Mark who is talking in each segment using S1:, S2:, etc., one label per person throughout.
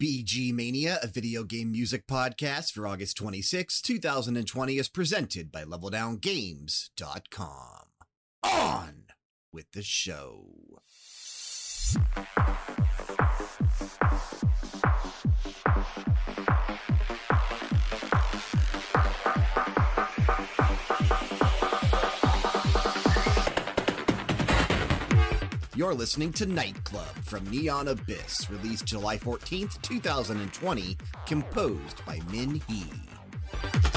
S1: BG Mania, a video game music podcast for August 26, 2020, is presented by LevelDownGames.com. On with the show. You're listening to Nightclub from Neon Abyss, released July 14th, 2020, composed by Min Hee.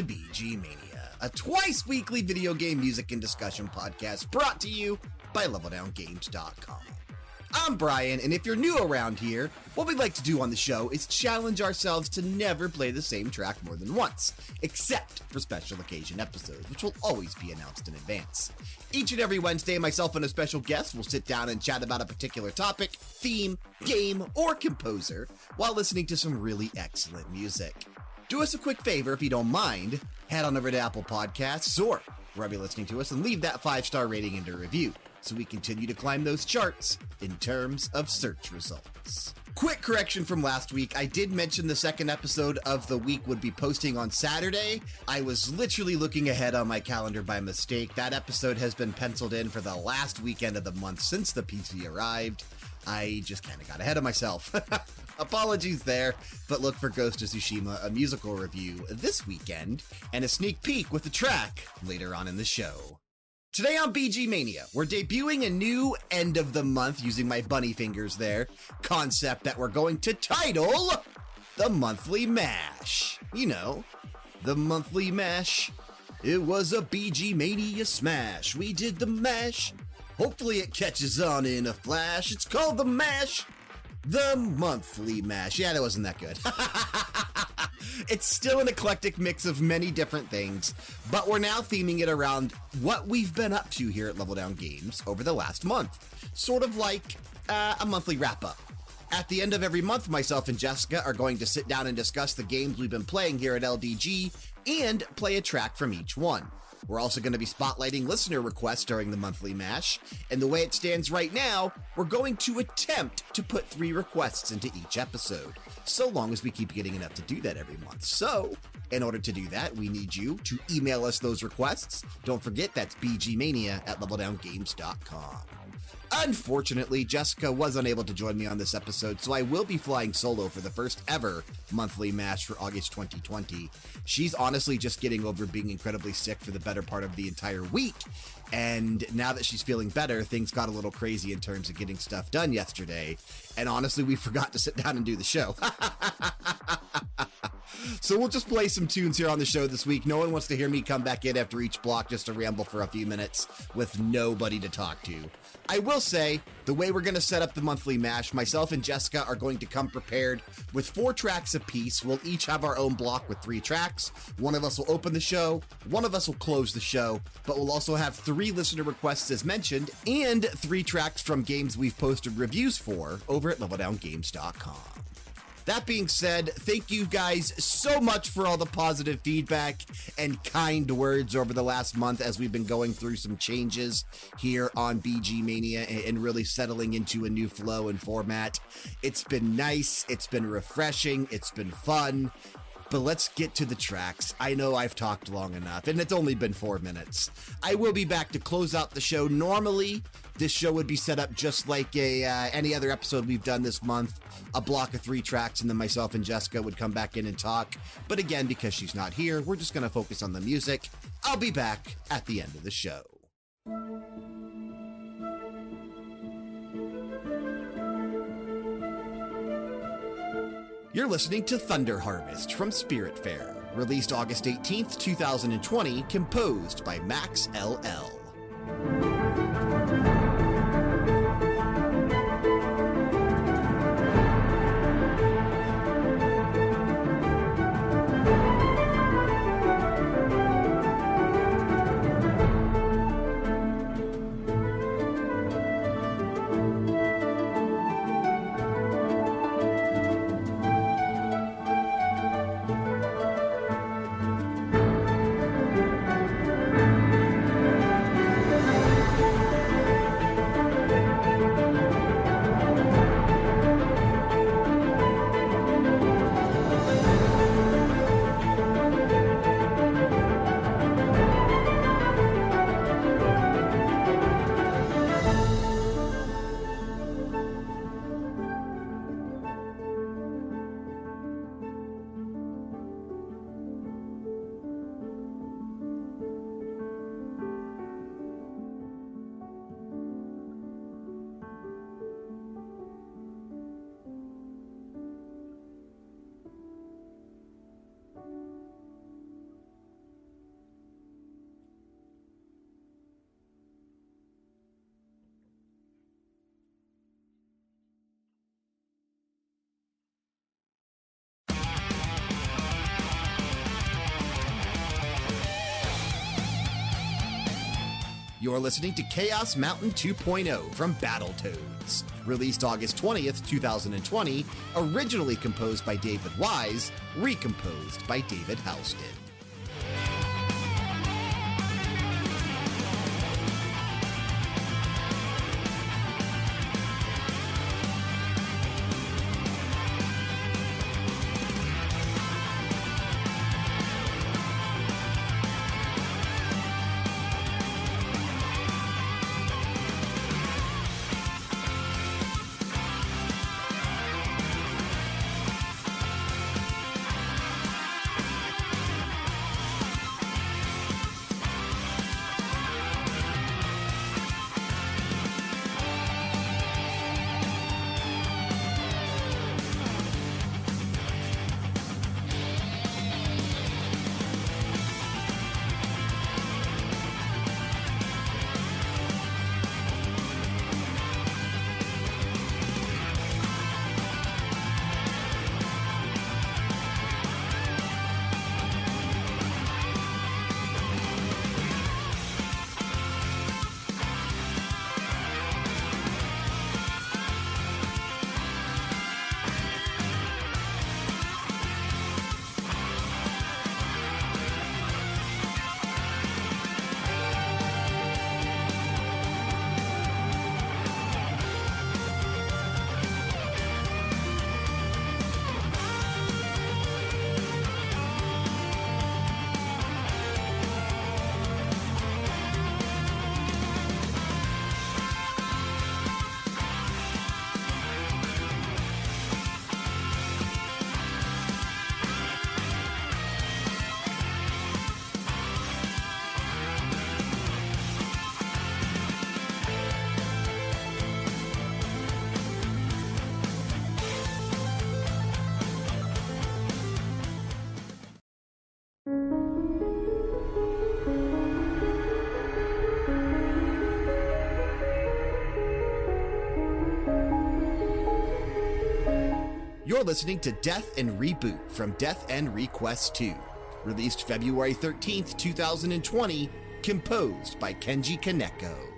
S1: To BG Mania, a twice weekly video game music and discussion podcast brought to you by LevelDownGames.com. I'm Brian, and if you're new around here, what we'd like to do on the show is challenge ourselves to never play the same track more than once, except for special occasion episodes, which will always be announced in advance. Each and every Wednesday, myself and a special guest will sit down and chat about a particular topic, theme, game, or composer while listening to some really excellent music. Do us a quick favor if you don't mind, head on over to Apple Podcasts or wherever you're listening to us and leave that five star rating and a review so we continue to climb those charts in terms of search results. Quick correction from last week. I did mention the second episode of the week would be posting on Saturday. I was literally looking ahead on my calendar by mistake. That episode has been penciled in for the last weekend of the month since the PC arrived. I just kind of got ahead of myself. Apologies there, but look for Ghost of Tsushima, a musical review this weekend, and a sneak peek with the track later on in the show. Today on BG Mania, we're debuting a new end of the month using my bunny fingers there concept that we're going to title the Monthly Mash. You know, the Monthly Mash. It was a BG Mania smash. We did the mash. Hopefully, it catches on in a flash. It's called the mash. The monthly mash. Yeah, that wasn't that good. it's still an eclectic mix of many different things, but we're now theming it around what we've been up to here at Level Down Games over the last month. Sort of like uh, a monthly wrap up. At the end of every month, myself and Jessica are going to sit down and discuss the games we've been playing here at LDG and play a track from each one. We're also going to be spotlighting listener requests during the monthly mash, and the way it stands right now, we're going to attempt to put three requests into each episode, so long as we keep getting enough to do that every month. So, in order to do that, we need you to email us those requests. Don't forget that's bgmania at leveldowngames.com. Unfortunately, Jessica was unable to join me on this episode, so I will be flying solo for the first ever monthly match for August 2020. She's honestly just getting over being incredibly sick for the better part of the entire week. And now that she's feeling better, things got a little crazy in terms of getting stuff done yesterday. And honestly, we forgot to sit down and do the show. So we'll just play some tunes here on the show this week. No one wants to hear me come back in after each block just to ramble for a few minutes with nobody to talk to. I will say, the way we're going to set up the monthly mash, myself and Jessica are going to come prepared with four tracks apiece. We'll each have our own block with three tracks. One of us will open the show, one of us will close the show, but we'll also have three listener requests as mentioned, and three tracks from games we've posted reviews for over at leveldowngames.com. That being said, thank you guys so much for all the positive feedback and kind words over the last month as we've been going through some changes here on BG Mania and really settling into a new flow and format. It's been nice, it's been refreshing, it's been fun. But let's get to the tracks. I know I've talked long enough, and it's only been four minutes. I will be back to close out the show. Normally, this show would be set up just like a uh, any other episode we've done this month a block of three tracks, and then myself and Jessica would come back in and talk. But again, because she's not here, we're just going to focus on the music. I'll be back at the end of the show. You're listening to Thunder Harvest from Spiritfarer, released August 18th, 2020, composed by Max LL. You're listening to Chaos Mountain 2.0 from Battletoads. Released August 20th, 2020, originally composed by David Wise, recomposed by David Housden. You're listening to Death and Reboot from Death end re;Quest 2, released February 13th, 2020, composed by Kenji Kaneko.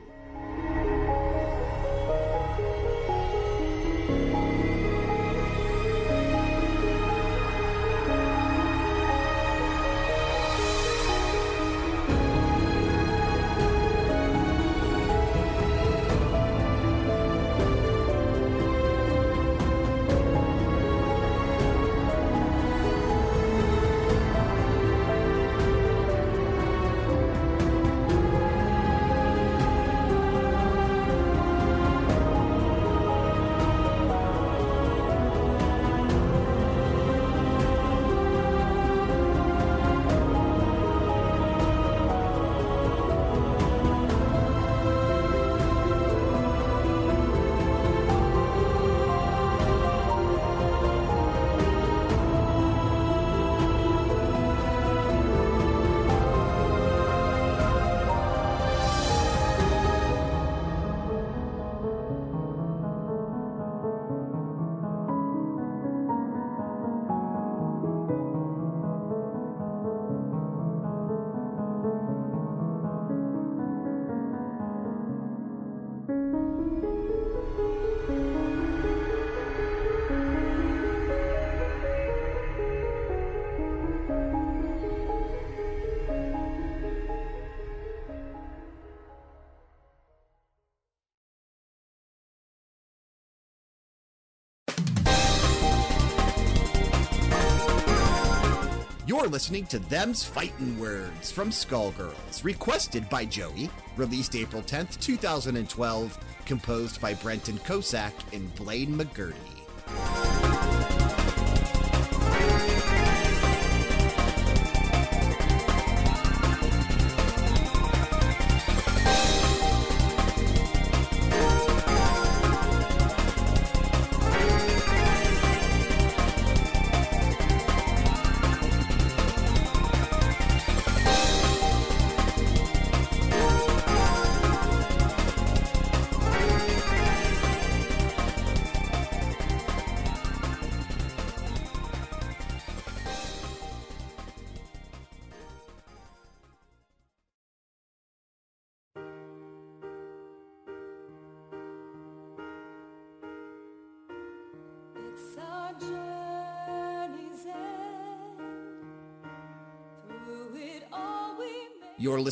S1: You're listening to Them's Fightin' Words from Skullgirls, requested by Joey, released April 10th, 2012, composed by Brenton Kossak and Blaine McGurty.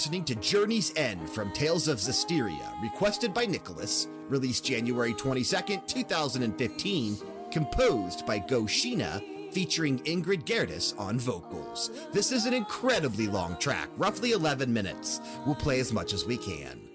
S1: Listening to Journey's End from Tales of Zestiria, requested by Nicholas, released January 22nd, 2015, composed by Go Shiina, featuring Ingrid Gerdes on vocals. This is an incredibly long track, roughly 11 minutes. We'll play as much as we can.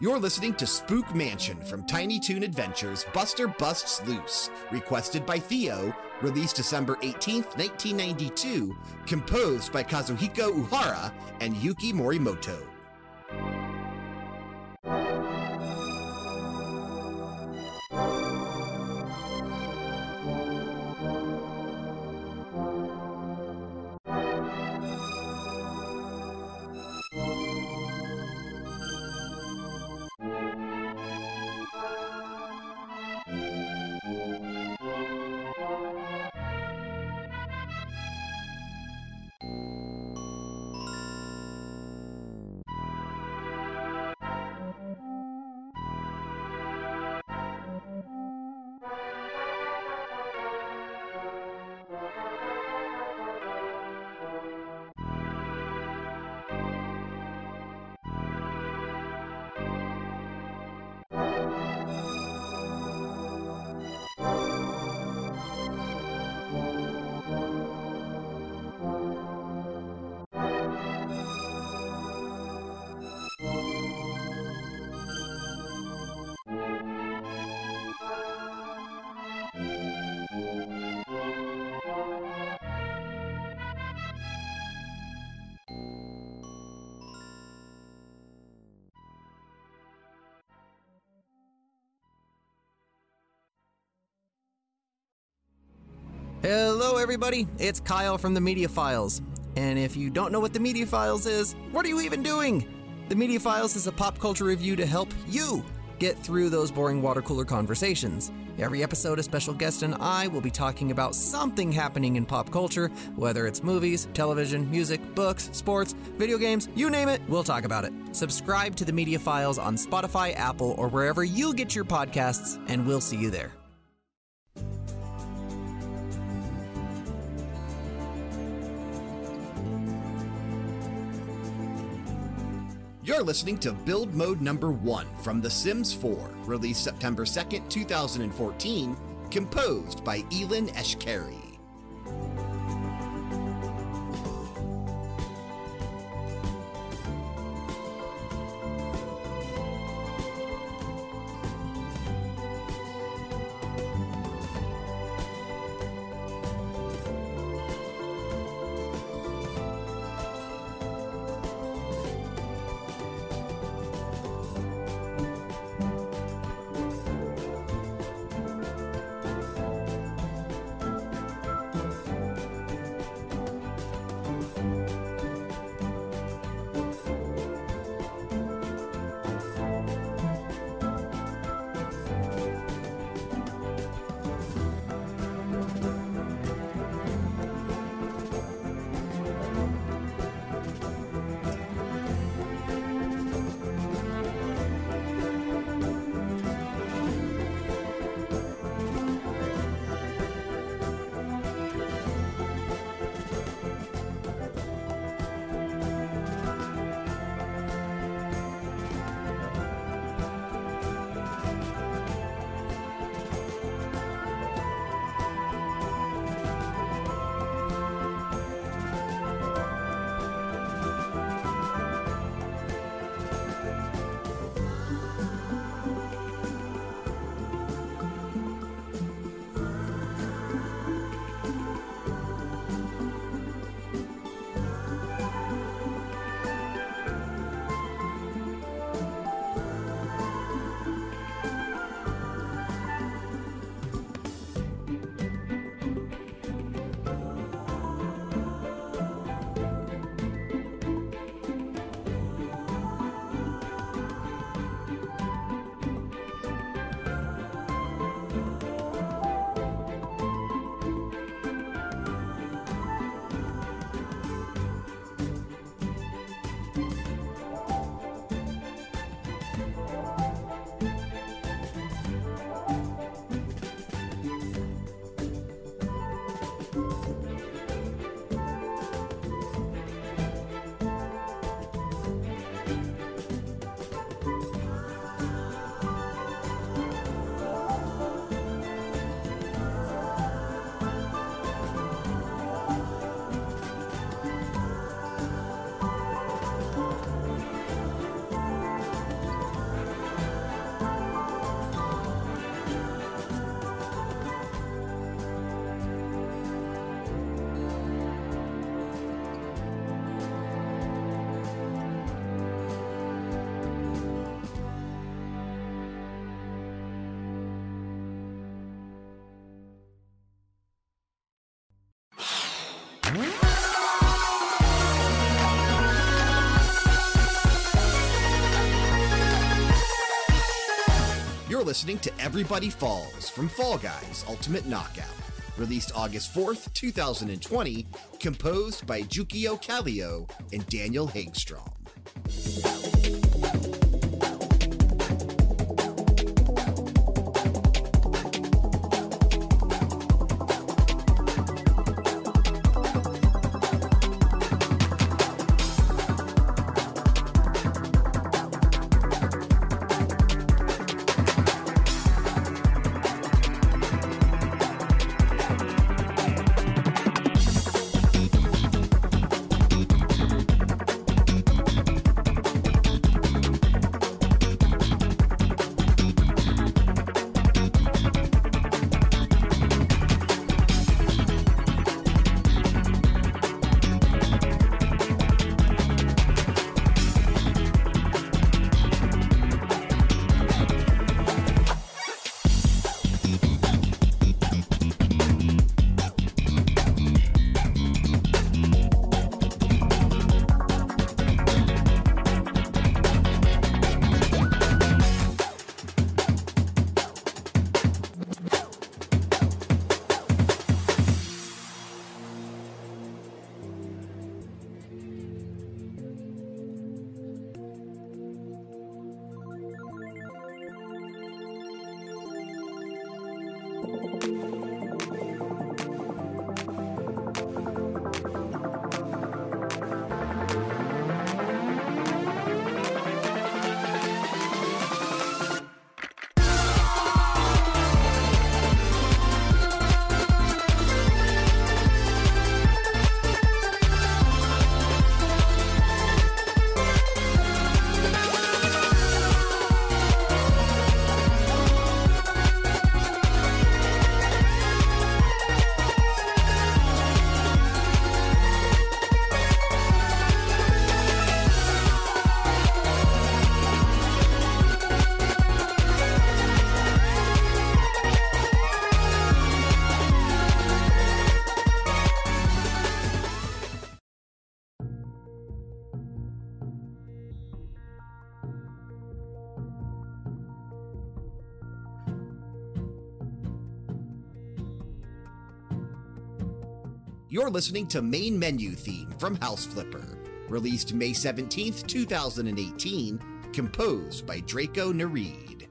S1: You're listening to Spook Mansion from Tiny Toon Adventures Buster Busts Loose, requested by Theo, released December 18th, 1992, composed by Kazuhiko Uehara and Yuki Morimoto.
S2: Everybody. It's Kyle from the Media Files. And if you don't know what the Media Files is, what are you even doing? The Media Files is a pop culture review to help you get through those boring water cooler conversations. Every episode, a special guest and I will be talking about something happening in pop culture, whether it's movies, television, music, books, sports, video games, you name it, we'll talk about it. Subscribe to the Media Files on Spotify, Apple, or wherever you get your podcasts, and we'll see you there.
S1: You're listening to Build Mode Number 1 from The Sims 4, released September 2nd, 2014, composed by Ilan Eshkeri. Listening to Everybody Falls from Fall Guys Ultimate Knockout, released August 4th, 2020, composed by Jukio Kallio and Daniel Hagstrom. You're listening to Main Menu Theme from House Flipper, released May 17th, 2018, composed by Draco Nareed.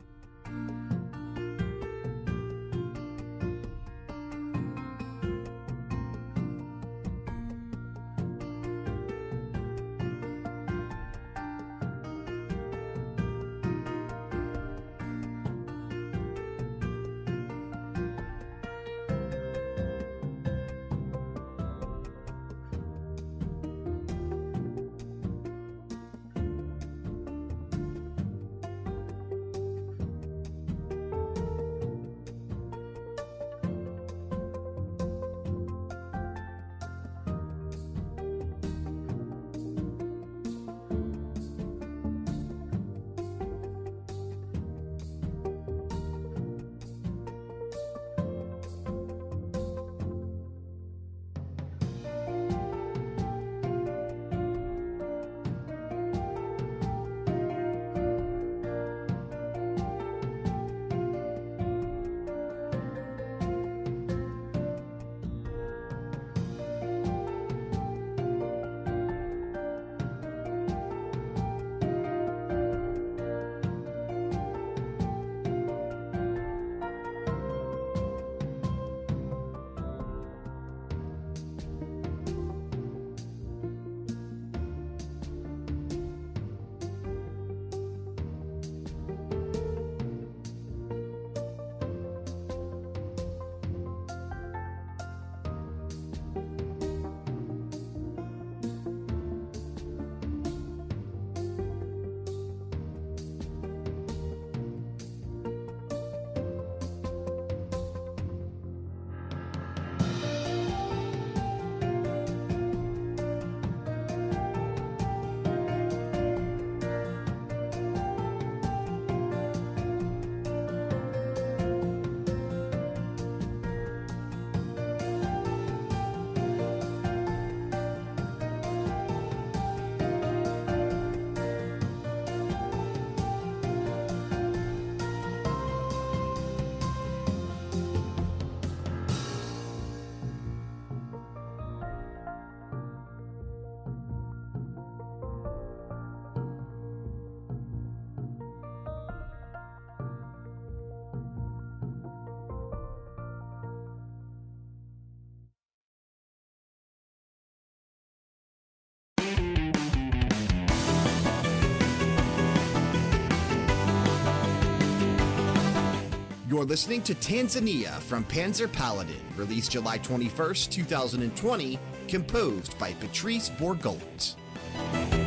S3: You're listening to Tanzania from Panzer Paladin, released July 21st, 2020, composed by Patrice Bourgeault.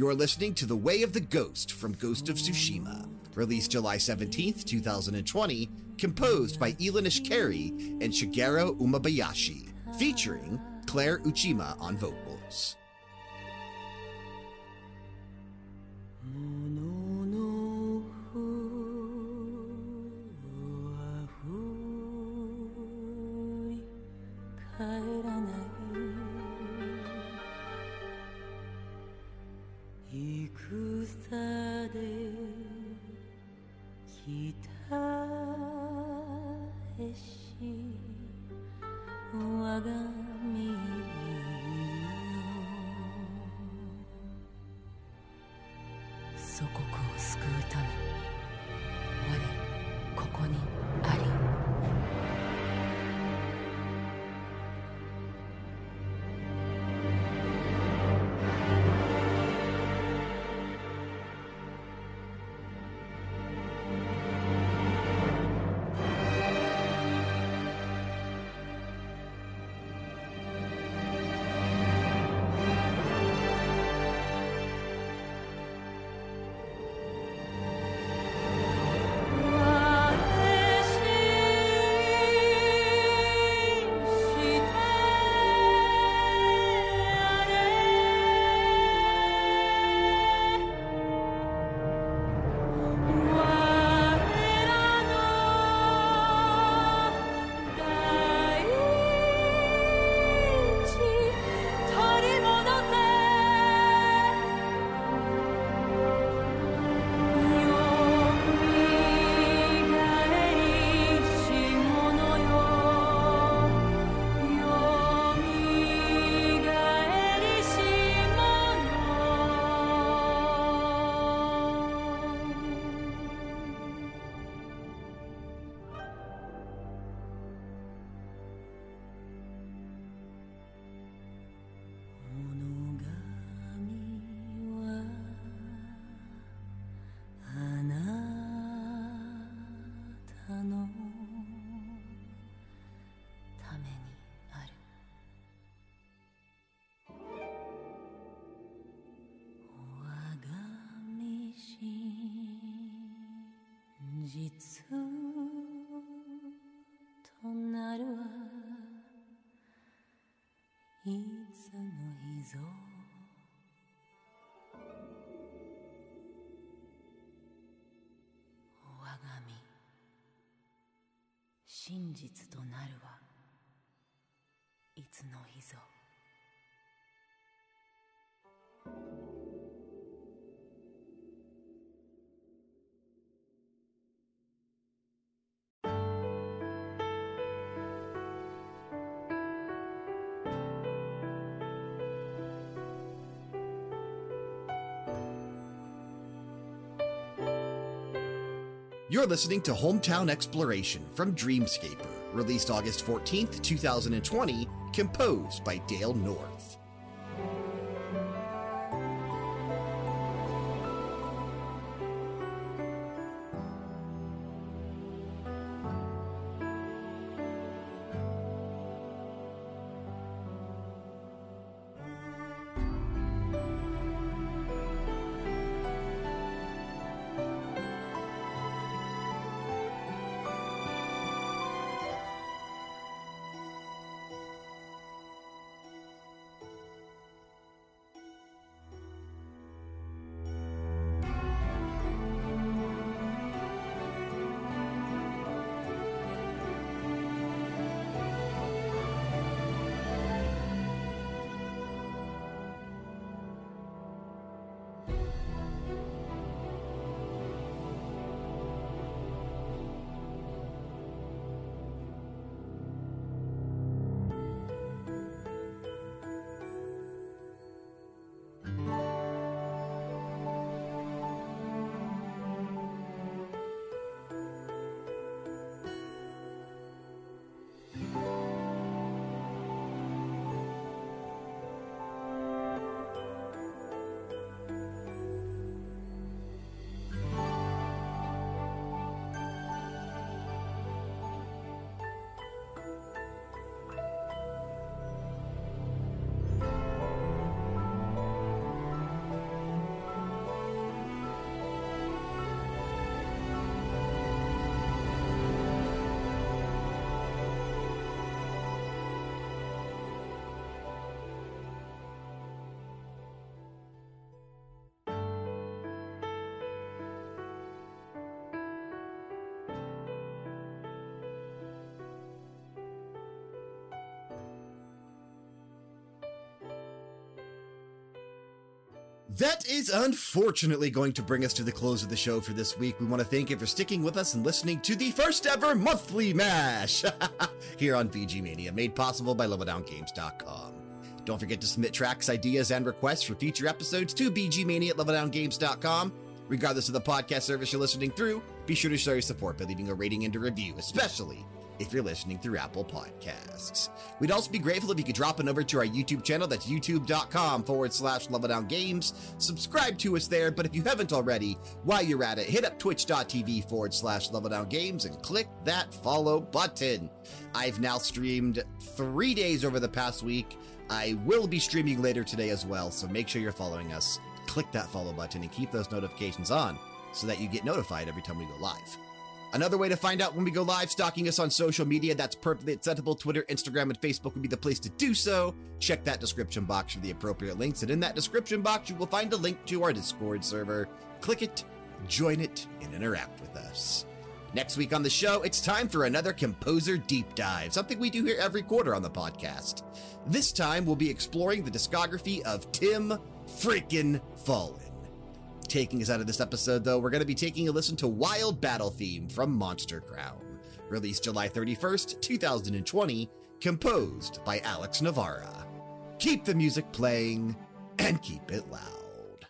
S3: You're listening to The Way of the Ghost from Ghost of Tsushima, released July 17th, 2020, composed by Ilan Eshkeri and Shigeru Umebayashi, featuring Clare Uchima on vocals. 真実となるはいつの日ぞ。
S1: You're listening to Hometown Exploration from Dreamscaper, released August 14th, 2020, composed by Dale North. That is unfortunately going to bring us to the close of the show for this week. We want to thank you for sticking with us and listening to the first ever monthly MASH here on VG Mania, made possible by LevelDownGames.com. Don't forget to submit tracks, ideas, and requests for future episodes to vgmania at leveldowngames.com. Regardless of the podcast service you're listening through, be sure to show your support by leaving a rating and a review, especially if you're listening through Apple Podcasts. We'd also be grateful if you could drop an over to our YouTube channel. That's youtube.com forward slash level down games. Subscribe to us there, but if you haven't already, while you're at it, hit up twitch.tv forward slash level down games and click that follow button. I've now streamed three days over the past week. I will be streaming later today as well, so make sure you're following us. Click that follow button and keep those notifications on so that you get notified every time we go live. Another way to find out when we go live, stalking us on social media. That's perfectly acceptable. Twitter, Instagram, and Facebook would be the place to do so. Check that description box for the appropriate links. And in that description box, you will find a link to our Discord server. Click it, join it, and interact with us. Next week on the show, it's time for another composer deep dive, something we do here every quarter on the podcast. This time, we'll be exploring the discography of Tim freaking Follin. Taking us out of this episode, though, we're going to be taking a listen to Wild Battle Theme from Monster Crown, released July 31st, 2020, composed by Alex Navarra. Keep the music playing and keep it loud.